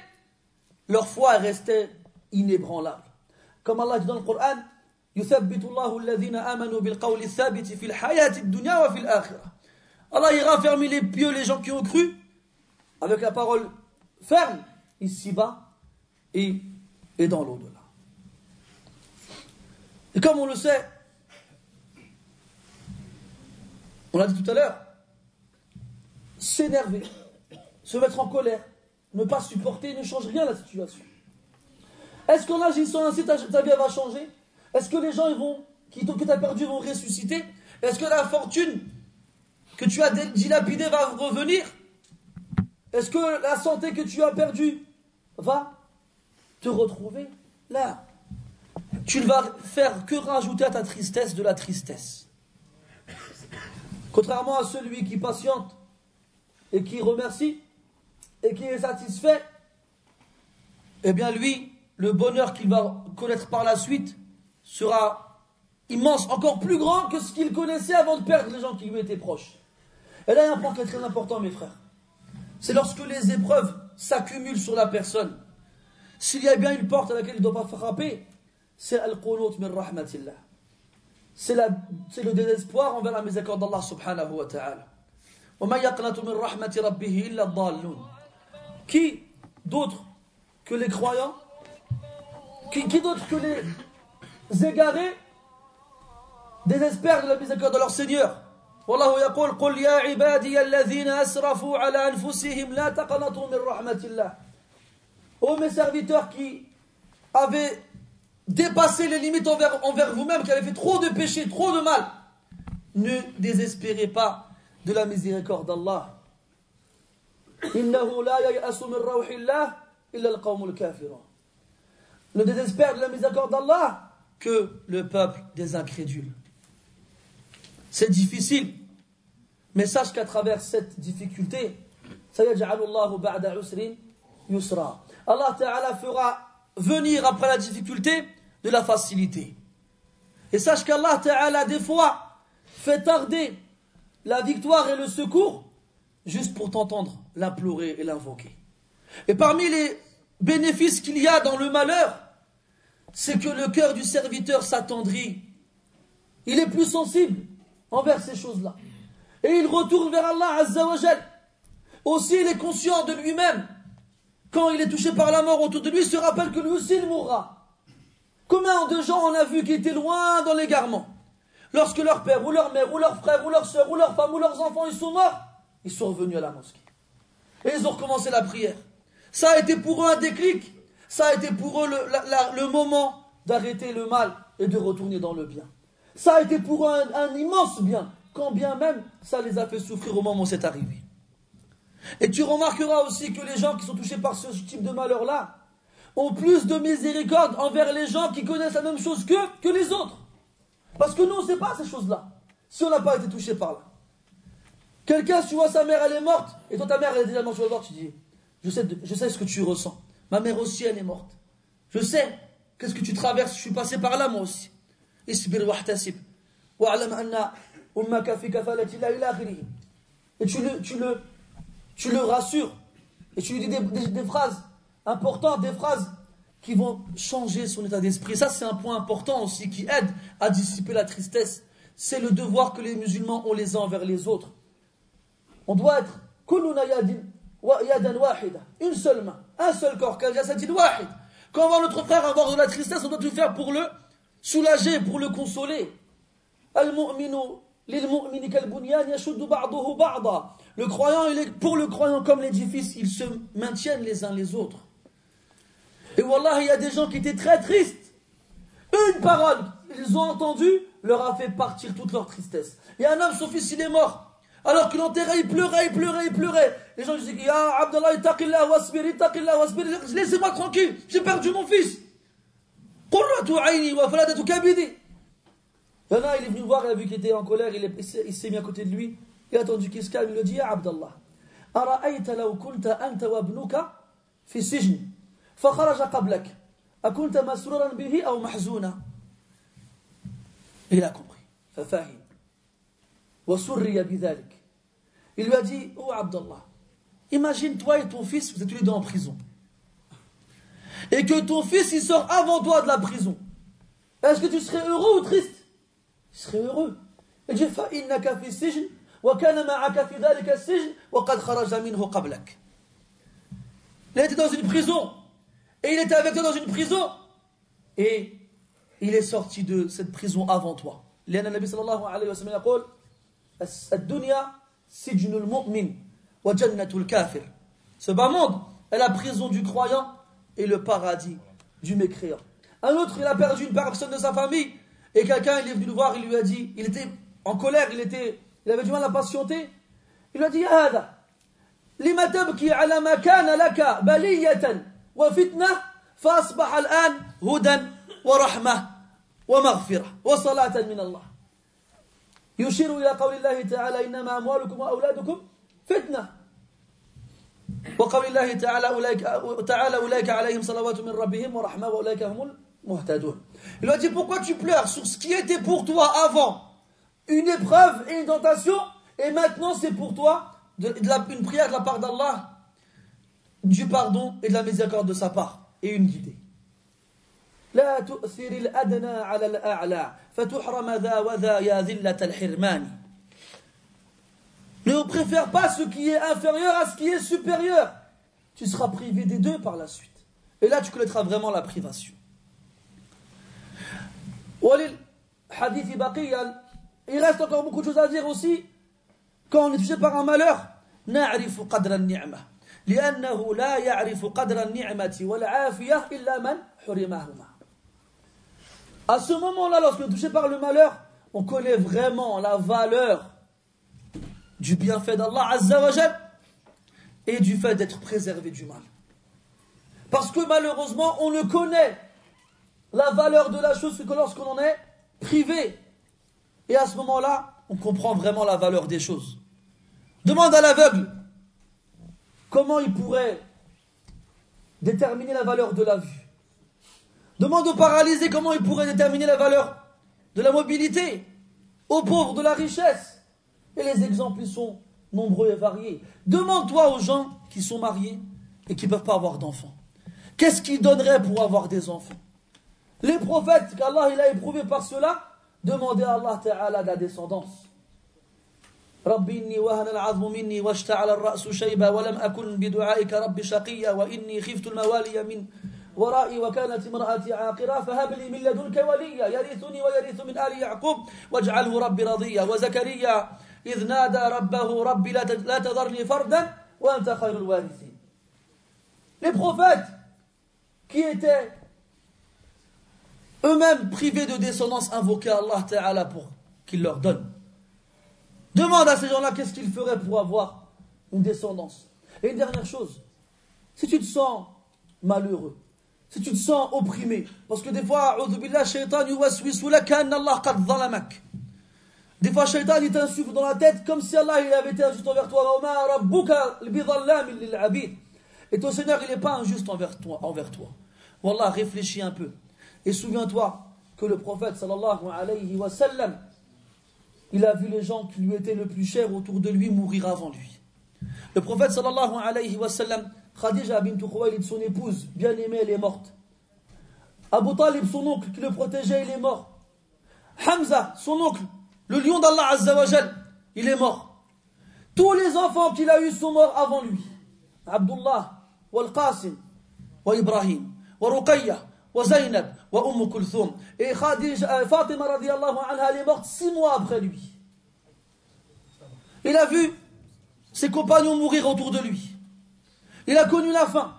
Leur foi restait inébranlable. Comme Allah dit dans le Coran, Allah ira fermer les pieux les gens qui ont cru avec la parole ferme ici-bas et, et dans l'au-delà. Et comme on le sait, on l'a dit tout à l'heure, s'énerver, se mettre en colère, ne pas supporter ne change rien à la situation. Est-ce qu'en agissant ainsi, ta, vie va changer? Est-ce que les gens qui, que tu as perdu vont ressusciter? Est-ce que la fortune que tu as dilapidée va revenir? Est-ce que la santé que tu as perdue va te retrouver là? Tu ne vas faire que rajouter à ta tristesse de la tristesse. Contrairement à celui qui patiente et qui remercie et qui est satisfait, eh bien lui, le bonheur qu'il va connaître par la suite sera immense, encore plus grand que ce qu'il connaissait avant de perdre les gens qui lui étaient proches. Et là, il y a un point qui est très important, mes frères. C'est lorsque les épreuves s'accumulent sur la personne. S'il y a bien une porte à laquelle il ne doit pas frapper, c'est al-qunut min rahmatillah. C'est le désespoir envers la miséricorde d'Allah subhanahu wa ta'ala. وَمَا يَقْنَتُ مِنْ رَحْمَةِ رَبِّهِ إِلَّا الضَّالُّونَ Qui d'autre que les croyants Qui, qui d'autre que les égarés désespèrent de la miséricorde de leur Seigneur والله يقول قل يا عبادي الذين أسرفوا على أنفسهم لا تقنطوا من رحمة الله Ô mes serviteurs qui avaient dépasser les limites envers, envers vous-même, qui avez fait trop de péchés, trop de mal, ne désespérez pas de la miséricorde d'Allah. Ne désespère de la miséricorde d'Allah que le peuple des incrédules. C'est difficile, mais sache qu'à travers cette difficulté, Allah Ta'ala fera venir après la difficulté de la facilité. Et sache qu'Allah Ta'ala des fois fait tarder la victoire et le secours juste pour t'entendre l'implorer et l'invoquer. Et parmi les bénéfices qu'il y a dans le malheur, c'est que le cœur du serviteur s'attendrit. Il est plus sensible envers ces choses-là. Et il retourne vers Allah Azzawajal. Aussi, il est conscient de lui-même. Quand il est touché par la mort autour de lui, il se rappelle que lui aussi il mourra. Combien de gens on a vu qui étaient loin dans l'égarement? Lorsque leur père, ou leur mère, ou leur frère, ou leur soeur, ou leur femme, ou leurs enfants, ils sont morts, ils sont revenus à la mosquée. Et ils ont recommencé la prière. Ça a été pour eux un déclic. Ça a été pour eux le, moment d'arrêter le mal et de retourner dans le bien. Ça a été pour eux un, immense bien, quand bien même ça les a fait souffrir au moment où c'est arrivé. Et tu remarqueras aussi que les gens qui sont touchés par ce type de malheur-là, ont plus de miséricorde envers les gens qui connaissent la même chose qu'eux que les autres. Parce que nous, on ne pas ces choses-là. Si on n'a pas été touché par là. Quelqu'un, tu vois, sa mère, elle est morte, et toi, ta mère, elle est déjà morte le bord, tu dis, je sais, ce que tu ressens. Ma mère aussi, elle est morte. Je sais qu'est-ce que tu traverses, je suis passé par là, moi aussi. Et tu le, tu le, tu le rassures, et tu lui dis des phrases important, des phrases qui vont changer son état d'esprit. Ça, c'est un point important aussi qui aide à dissiper la tristesse. C'est le devoir que les musulmans ont les uns envers les autres. On doit être une seule main, un seul corps. Quand on voit notre frère avoir de la tristesse, on doit tout faire pour le soulager, pour le consoler. Le croyant, il est, pour le croyant comme l'édifice, ils se maintiennent les uns les autres. Et Wallah, il y a des gens qui étaient très tristes. Une parole, ils ont entendu, leur a fait partir toute leur tristesse. Il y a un homme, son fils, il est mort. Alors qu'il l'enterrait, il pleurait, il pleurait, il pleurait. Les gens disaient, Ya Abdallah, itaqillah wasbir, itaqillah wasbir. Laissez-moi tranquille, j'ai perdu mon fils. Il y en a, il est venu voir, il a vu qu'il était en colère, il s'est mis à côté de lui. Il a attendu qu'il se calme, il lui a dit, Ya Abdallah, أرأيت لو كنت أنت وابنك في السجن فخرج قبلك أكنت مسرورا به أو محزونا Il a compris. ففهم وسري بذلك Il lui a dit, oh Abdallah, imagine toi et ton fils, vous êtes tous les deux en prison. Et que ton fils, il sort avant toi de la prison. Est-ce que tu serais heureux ou triste Tu serais heureux. Il dit, فإنك في السجن وكان معك في ذلك السجن وقد خرج منه قبلك. Il était dans une prison. Et il était avec toi dans une prison. Et il est sorti de cette prison avant toi. لأن النبي صلى الله عليه وسلم يقول الدنيا سجن المؤمن وجنة الكافر Ce bas monde est la prison du croyant et le paradis du mécréant. Un autre, il a perdu une personne de sa famille et quelqu'un, il est venu le voir, il lui a dit, il était en colère, il, était, il avait du mal à patienter. Il lui a dit, هذا لما تبكي على ما كان لك بلية وفتنة فأصبح الآن هدى ورحمة ومغفرة وصلاة من الله يشير إلى قول الله تعالى إنما أموالكم وأولادكم فتنة وقول الله تعالى أولئك, تعالى أولئك عليهم صلوات من ربهم ورحمة وأولئك هم المهتدون Il a dit pourquoi tu pleures sur ce qui était pour toi avant une épreuve et une tentation et maintenant c'est pour toi de, de la, une prière de la part d'Allah du pardon et de la miséricorde de sa part et une guidée. لا تؤثر الأدنى على الأعلى فتحرم ذا وذا يا ذلة الحرمان Ne préfère pas ce qui est inférieur à ce qui est supérieur. Tu seras privé des deux par la suite. Et là, tu connaîtras vraiment la privation. Il reste encore beaucoup de choses à dire aussi. Quand on est touché par un malheur, نعرف قدر النعمة لأنه لا يعرف قدر النعمة والعافية إلا من حرمهما à ce moment-là, lorsqu'on est touché par le malheur, on connaît vraiment la valeur du bienfait d'Allah Azzawajal et du fait d'être préservé du mal. Parce que malheureusement, on ne connaît la valeur de la chose que lorsqu'on en est privé. Et à ce moment-là, on comprend vraiment la valeur des choses. Demande à l'aveugle comment il pourrait déterminer la valeur de la vue? Demande au paralysé comment il pourrait déterminer la valeur de la mobilité, aux pauvres de la richesse. Et les exemples sont nombreux et variés. Demande-toi aux gens qui sont mariés et qui ne peuvent pas avoir d'enfants. Qu'est-ce qu'ils donneraient pour avoir des enfants? Les prophètes qu'Allah il a éprouvés par cela, demandaient à Allah Ta'ala de la descendance. ورائي وكانت امرأتي عاقرة فهب لي من لدنك وليا يرثني ويرث من آل يعقوب واجعله ربي رضيا وزكريا إذ نادى ربه ربي لا تذرني فردا وأنت خير الوارثين Les prophètes qui étaient eux-mêmes privés de descendance invoquaient Allah Ta'ala pour qu'il leur donne. Demande à ces gens-là qu'est-ce qu'ils feraient pour avoir une descendance. Et une dernière chose, si tu te sens malheureux, si tu te sens opprimé. Parce que des fois, des fois, shaitan, il t'insuffle dans la tête comme si Allah il avait été injuste envers toi. Et ton Seigneur, il n'est pas injuste envers toi. Envers toi. Wallah, réfléchis un peu. Et souviens-toi que le prophète, sallallahu alayhi wa sallam, il a vu les gens qui lui étaient le plus chers autour de lui mourir avant lui. Le prophète, sallallahu alayhi wa sallam, Khadija bint Khuwaylid, son épouse, bien aimée, elle est morte. Abu Talib, son oncle, qui le protégeait, il est mort. Hamza, son oncle, le lion d'Allah Azzawajal, il est mort. Tous les enfants qu'il a eus sont morts avant lui. Abdullah, wa Qasim, wa Ibrahim, wa Ruqayya, wa Zainab, wa Umm Kulthum. Et Khadija, euh, Fatima radiallahu anha, elle est morte six mois après lui. Il a vu ses compagnons mourir autour de lui. Il a connu la faim.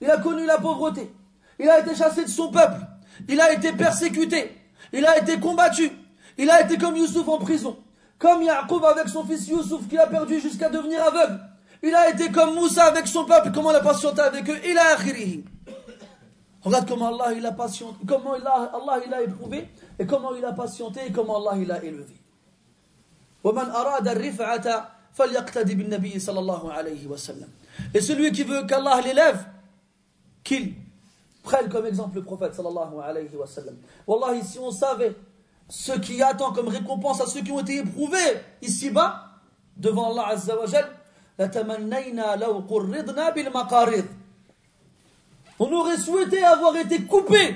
Il a connu la pauvreté. Il a été chassé de son peuple. Il a été persécuté. Il a été combattu. Il a été comme Youssouf en prison. Comme Yaqub avec son fils Youssouf qui a perdu jusqu'à devenir aveugle. Il a été comme Moussa avec son peuple, comment il a patienté avec eux. Il a akhirihi. Regarde comment Allah il a patienté, comment il a, Allah il a éprouvé, et comment il a patienté, et comment Allah il a élevé. ومن أراد الرفعة فليقتدي بالنبي صلى الله عليه وسلم. et celui qui veut qu'Allah l'élève, qu'il prenne comme exemple le prophète sallallahu alayhi wa sallam. Wallahi, si on savait ce qui attend comme récompense à ceux qui ont été éprouvés ici-bas, devant Allah azza wa on aurait souhaité avoir été coupé,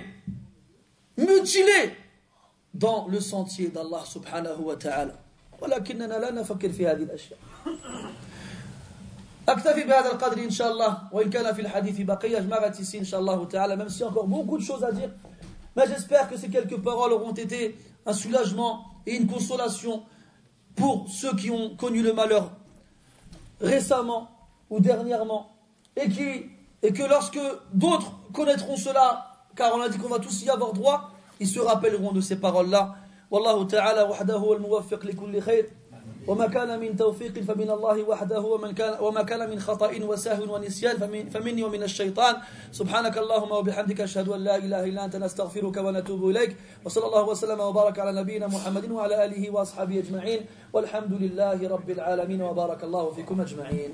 mutilé dans le sentier d'Allah subhanahu wa ta'ala. أكتفي بهذا القدر إن شاء الله وإن كان في الحديث بقية je m'arrête ici إن شاء الله تعالى même si encore beaucoup de choses à dire mais j'espère que ces quelques paroles auront été un soulagement et une consolation pour ceux qui ont connu le malheur récemment ou dernièrement et, qui, et que lorsque d'autres connaîtront cela, car on a dit qu'on va tous y avoir droit, ils se rappelleront de ces paroles-là. والله تعالى وحده هو الموفق لكل خير وما كان من توفيق فمن الله وحده ومن كان وما كان من خطأ وسهو ونسيان فمن فمني ومن الشيطان. سبحانك اللهم وبحمدك أشهد أن لا إله إلا أنت نستغفرك ونتوب إليك. وصلى الله وسلم وبارك على نبينا محمد وعلى آله وأصحابه أجمعين. والحمد لله رب العالمين وبارك الله فيكم أجمعين.